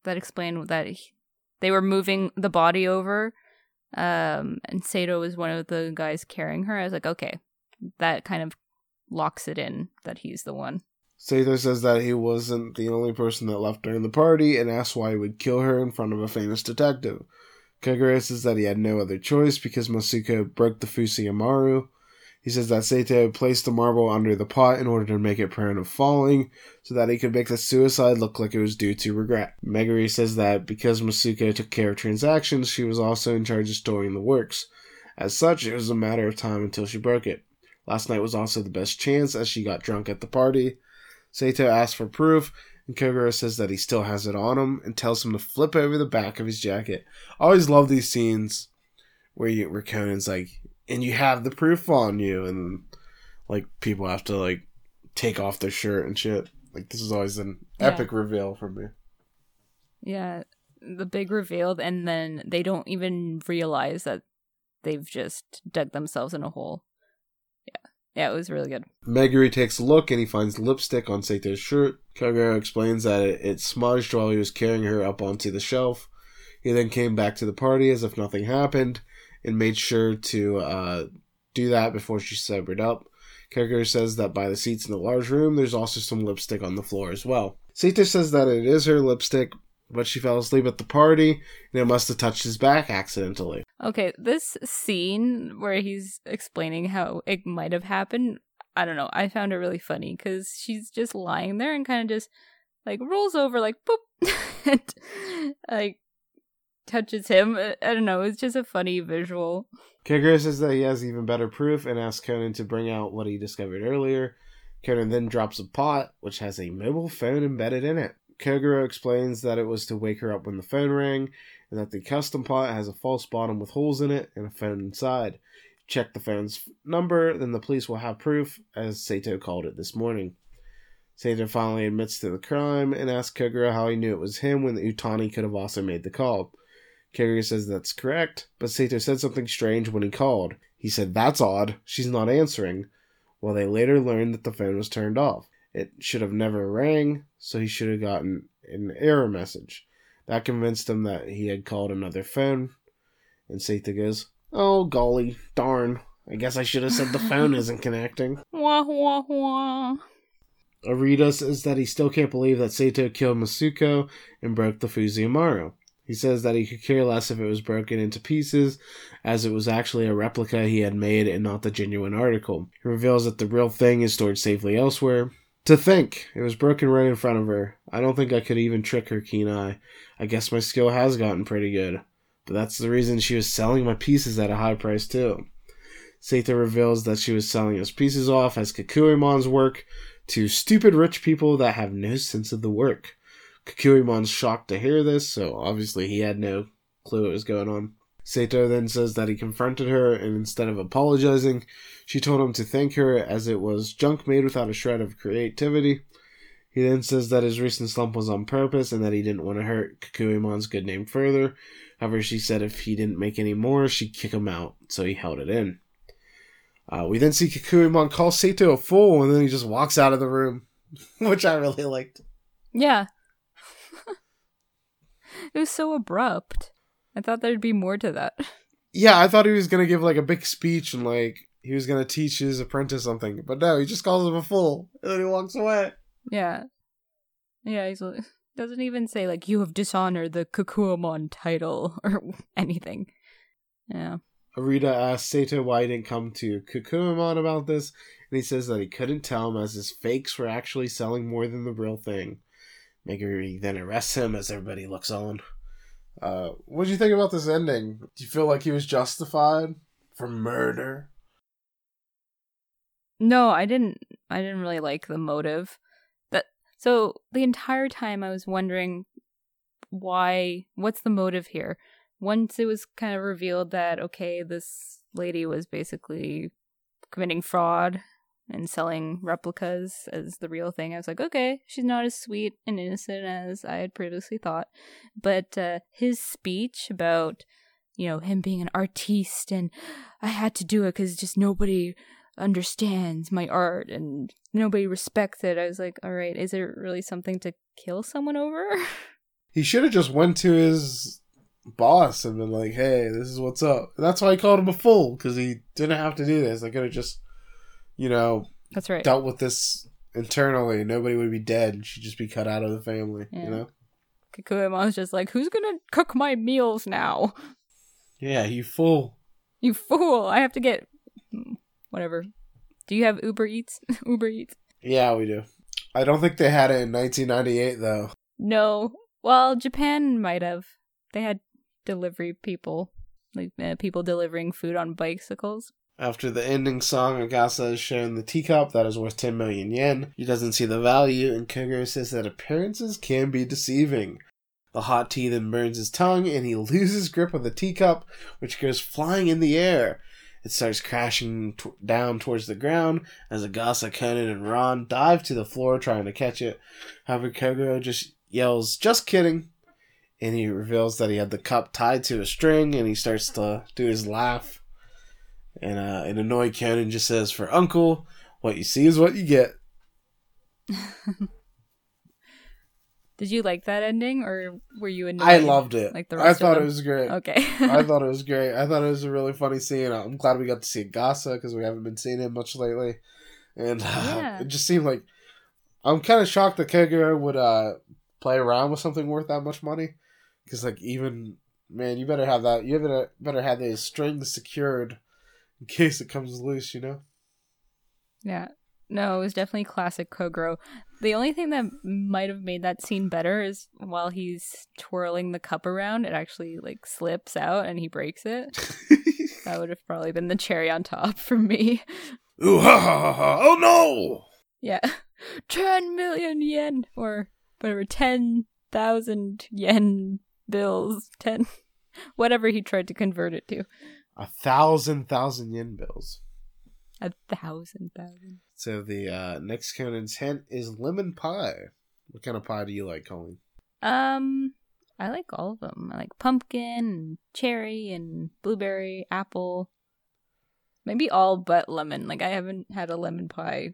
that explained that he, they were moving the body over, um, and Sato was one of the guys carrying her. I was like, okay, that kind of locks it in that he's the one. Sato says that he wasn't the only person that left during the party and asks why he would kill her in front of a famous detective. Kogoro says that he had no other choice because Masuko broke the Fusiyamaru. He says that Sato placed the marble under the pot in order to make it prone of falling, so that he could make the suicide look like it was due to regret. Megure says that because Masuko took care of transactions, she was also in charge of storing the works. As such, it was a matter of time until she broke it. Last night was also the best chance as she got drunk at the party. Sato asks for proof, and Kogoro says that he still has it on him and tells him to flip over the back of his jacket. I always love these scenes where you where Conan's like, and you have the proof on you, and like people have to like take off their shirt and shit. Like this is always an yeah. epic reveal for me. Yeah, the big reveal, and then they don't even realize that they've just dug themselves in a hole. Yeah, it was really good. Megure takes a look and he finds lipstick on Sato's shirt. Kogoro explains that it, it smudged while he was carrying her up onto the shelf. He then came back to the party as if nothing happened and made sure to uh, do that before she sobered up. Kogoro says that by the seats in the large room, there's also some lipstick on the floor as well. Sato says that it is her lipstick, but she fell asleep at the party and it must have touched his back accidentally. Okay, this scene where he's explaining how it might have happened, I don't know, I found it really funny because she's just lying there and kind of just like rolls over, like boop, and like touches him. I don't know, it's just a funny visual. Kogoro says that he has even better proof and asks Conan to bring out what he discovered earlier. Conan then drops a pot, which has a mobile phone embedded in it. Kogoro explains that it was to wake her up when the phone rang, that the custom pot has a false bottom with holes in it and a phone inside. Check the phone's number, then the police will have proof, as Sato called it this morning. Sato finally admits to the crime and asks Kogoro how he knew it was him when the Utani could have also made the call. Kogoro says that's correct, but Sato said something strange when he called. He said, That's odd, she's not answering. Well, they later learned that the phone was turned off. It should have never rang, so he should have gotten an error message. That convinced him that he had called another phone. And Sato goes, Oh, golly, darn. I guess I should have said the phone isn't connecting. Wah, wah, wah. Arita says that he still can't believe that Sato killed Masuko and broke the Fusiyamaru. He says that he could care less if it was broken into pieces, as it was actually a replica he had made and not the genuine article. He reveals that the real thing is stored safely elsewhere, to think, it was broken right in front of her. I don't think I could even trick her keen eye. I guess my skill has gotten pretty good. But that's the reason she was selling my pieces at a high price too. Sato reveals that she was selling his pieces off as Kakuemon's work to stupid rich people that have no sense of the work. Kakuemon's shocked to hear this, so obviously he had no clue what was going on. Sato then says that he confronted her, and instead of apologizing, she told him to thank her as it was junk made without a shred of creativity. He then says that his recent slump was on purpose and that he didn't want to hurt Kakuemon's good name further. However, she said if he didn't make any more, she'd kick him out, so he held it in. Uh, we then see Kakuemon call Sato a fool, and then he just walks out of the room, which I really liked. Yeah. it was so abrupt. I thought there'd be more to that. Yeah, I thought he was gonna give like a big speech and like he was gonna teach his apprentice something, but no, he just calls him a fool, and then he walks away. Yeah. Yeah, he's like, doesn't even say like you have dishonored the Kakuemon title or anything. Yeah. Arita asks Sato why he didn't come to Kakuemon about this, and he says that he couldn't tell him as his fakes were actually selling more than the real thing. Megure then arrests him as everybody looks on. Uh, what do you think about this ending? Do you feel like he was justified for murder? No, I didn't I didn't really like the motive. So the entire time I was wondering why what's the motive here? Once it was kind of revealed that okay, this lady was basically committing fraud and selling replicas as the real thing. I was like, okay, she's not as sweet and innocent as I had previously thought. But uh, his speech about, you know, him being an artiste and I had to do it because just nobody understands my art and nobody respects it. I was like, all right, is it really something to kill someone over? He should have just went to his boss and been like, "Hey, this is what's up." And that's why I called him a fool because he didn't have to do this. I could have just, you know, That's right. dealt with this internally. Nobody would be dead. She'd just be cut out of the family. Yeah. You know? Kakuemon was just like, who's gonna cook my meals now? Yeah, you fool. You fool! I have to get whatever. Do you have Uber Eats? Uber Eats? Yeah, we do. I don't think they had it in 1998 though. No. Well, Japan might have. They had delivery people, like uh, people delivering food on bicycles. After the ending song, Agasa is shown the teacup that is worth 10 million yen. He doesn't see the value, and Kogoro says that appearances can be deceiving. The hot tea then burns his tongue, and he loses grip of the teacup, which goes flying in the air. It starts crashing t- down towards the ground as Agasa, Conan, and Ran dive to the floor trying to catch it. However, Kogoro just yells, Just kidding! And he reveals that he had the cup tied to a string, and he starts to do his laugh. And uh, an annoyed Conan just says, For Uncle, what you see is what you get. Did you like that ending, or were you annoyed? I loved it. Like the I thought it was great. Okay. I thought it was great. I thought it was a really funny scene. I'm glad we got to see Gasa because we haven't been seeing him much lately, and uh, Yeah. it just seemed like I'm kind of shocked that Kogoro would uh, play around with something worth that much money. Because like even man, you better have that. You better better have the strings secured in case it comes loose. You know. Yeah. No, it was definitely classic Kogoro. The only thing that might have made that scene better is while he's twirling the cup around, it actually like slips out and he breaks it. That would have probably been the cherry on top for me. Ooh ha ha ha! ha. Oh no! Yeah. 10 million yen or whatever 10,000 yen bills, 10 whatever he tried to convert it to. A thousand thousand yen bills. A thousand thousand. So the uh, next Conan's hint is lemon pie. What kind of pie do you like, Colleen? Um, I like all of them. I like pumpkin, and cherry, and blueberry, apple. Maybe all but lemon. Like I haven't had a lemon pie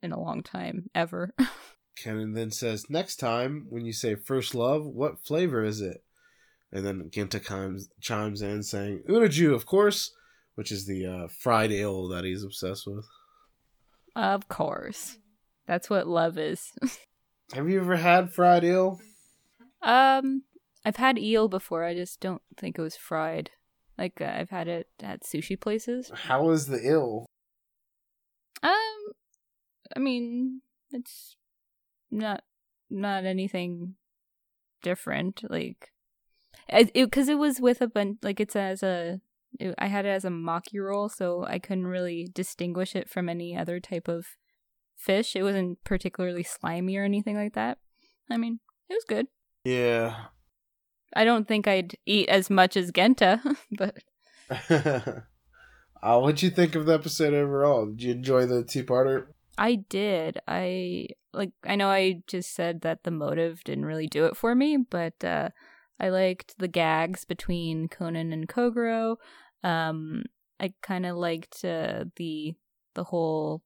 in a long time ever. Conan then says, Next time, when you say first love, what flavor is it? And then Genta chimes, chimes in saying, Unaju, of course, which is the uh, fried ale that he's obsessed with. Of course, that's what love is. Have you ever had fried eel? um, I've had eel before. I just don't think it was fried. Like uh, I've had it at sushi places. How is the ale? Um, I mean, it's not not anything different. Like, it because it, 'cause it was with a bunch. Like, it's as a. It, I had it as a maki roll, so I couldn't really distinguish it from any other type of fish. It wasn't particularly slimy or anything like that. I mean, it was good. Yeah. I don't think I'd eat as much as Genta, but uh, what'd you think of the episode overall? Did you enjoy the two-parter? I did. I like I know I just said that the motive didn't really do it for me, but uh I liked the gags between Conan and Kogoro. Um I kind of liked uh, the the whole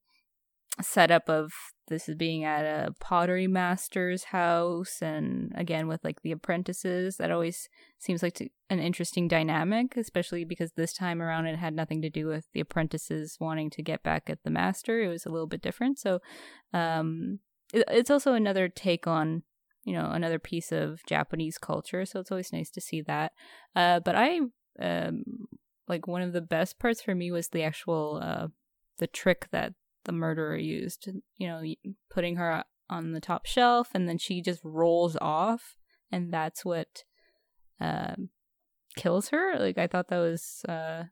setup of this is being at a pottery master's house and again with like the apprentices. That always seems like to, an interesting dynamic especially because this time around it had nothing to do with the apprentices wanting to get back at the master. It was a little bit different. So um it, it's also another take on you know another piece of japanese culture so it's always nice to see that uh but i um like one of the best parts for me was the actual uh the trick that the murderer used. You know, putting her on the top shelf, and then she just rolls off, and that's what uh, kills her. Like I thought that was uh,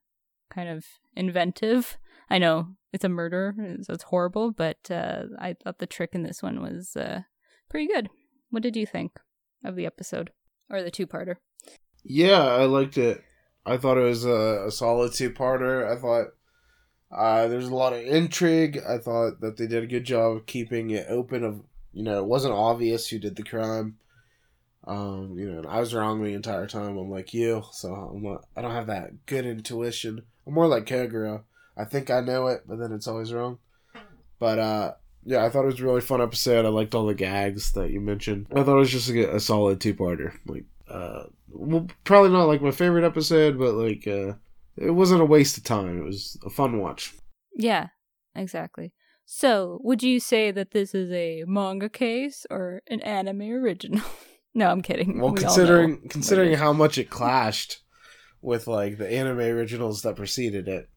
kind of inventive. I know it's a murder, so it's horrible, but uh, I thought the trick in this one was uh, pretty good. What did you think of the episode or the two-parter? Yeah, I liked it. I thought it was a, a solid two-parter. I thought uh, there's a lot of intrigue. I thought that they did a good job of keeping it open. Of you know, it wasn't obvious who did the crime. Um, you know, I was wrong the entire time. I'm like you, so I'm not, I don't have that good intuition. I'm more like Kogoro. I think I know it, but then it's always wrong. But uh, yeah, I thought it was a really fun episode. I liked all the gags that you mentioned. I thought it was just a, a solid two parter. Like, uh, well, probably not like my favorite episode, but like, uh, it wasn't a waste of time. It was a fun watch. Yeah, exactly. So, would you say that this is a manga case or an anime original? no, I'm kidding. Well, we considering considering how much it clashed with like the anime originals that preceded it,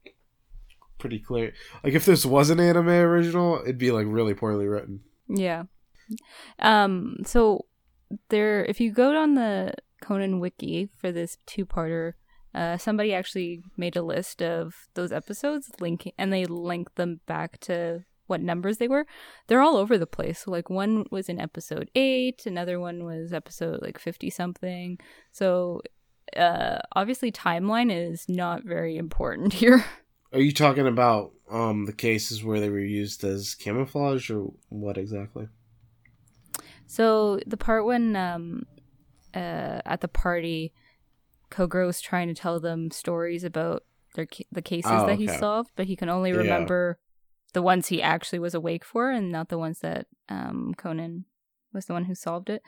pretty clear. Like if this was an anime original, it'd be like really poorly written. Yeah. Um. So there, if you go on the Conan wiki for this two-parter, uh, somebody actually made a list of those episodes, linking, and they linked them back to what numbers they were. They're all over the place. So, like, one was in episode eight, another one was episode like fifty something. So, uh, obviously, timeline is not very important here. Are you talking about um the cases where they were used as camouflage, or what exactly? So the part when um uh at the party Kogoro was trying to tell them stories about their the cases oh, that he solved, but he can only remember yeah. the ones he actually was awake for, and not the ones that um, Conan was the one who solved it.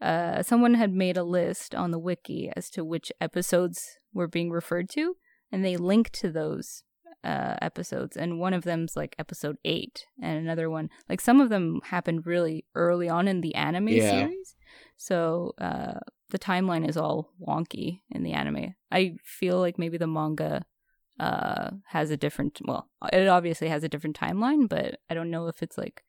Uh, someone had made a list on the wiki as to which episodes were being referred to, and they linked to those uh, episodes. And one of them's like episode eight, and another one, like some of them happened really early on in the anime yeah. series. So uh, the timeline is all wonky in the anime. I feel like maybe the manga uh, has a different. Well, it obviously has a different timeline, but I don't know if it's like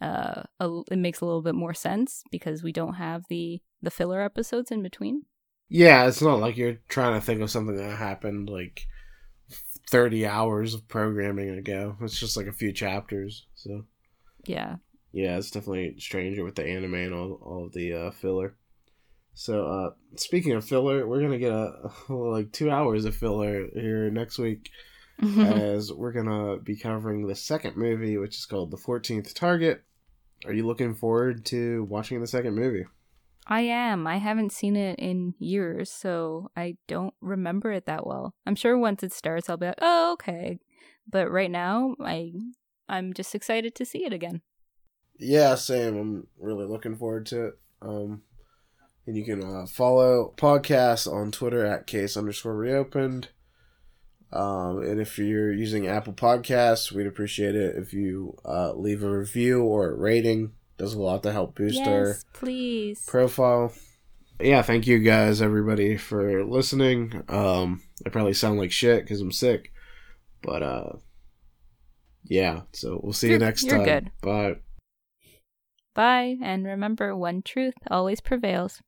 uh, a, it makes a little bit more sense because we don't have the the filler episodes in between. Yeah, it's not like you're trying to think of something that happened like 30 hours of programming ago. It's just like a few chapters. So yeah, yeah, it's definitely stranger with the anime and all all the uh, filler. So, uh, speaking of filler, we're gonna get a, like two hours of filler here next week, as we're gonna be covering the second movie, which is called The Fourteenth Target. Are you looking forward to watching the second movie? I am. I haven't seen it in years, so I don't remember it that well. I'm sure once it starts, I'll be like, "Oh, okay," but right now, I I'm just excited to see it again. Yeah, same. I'm really looking forward to it. Um, and you can uh, follow podcast on Twitter at case underscore reopened. Um, and if you're using Apple Podcasts, we'd appreciate it if you uh, leave a review or a rating. Does a lot to help boost yes, our please profile. Yeah, thank you guys, everybody, for listening. Um, I probably sound like shit because I'm sick, but uh, yeah. So we'll see you're, you next you're time. Good. Bye. Bye, and remember, one truth always prevails.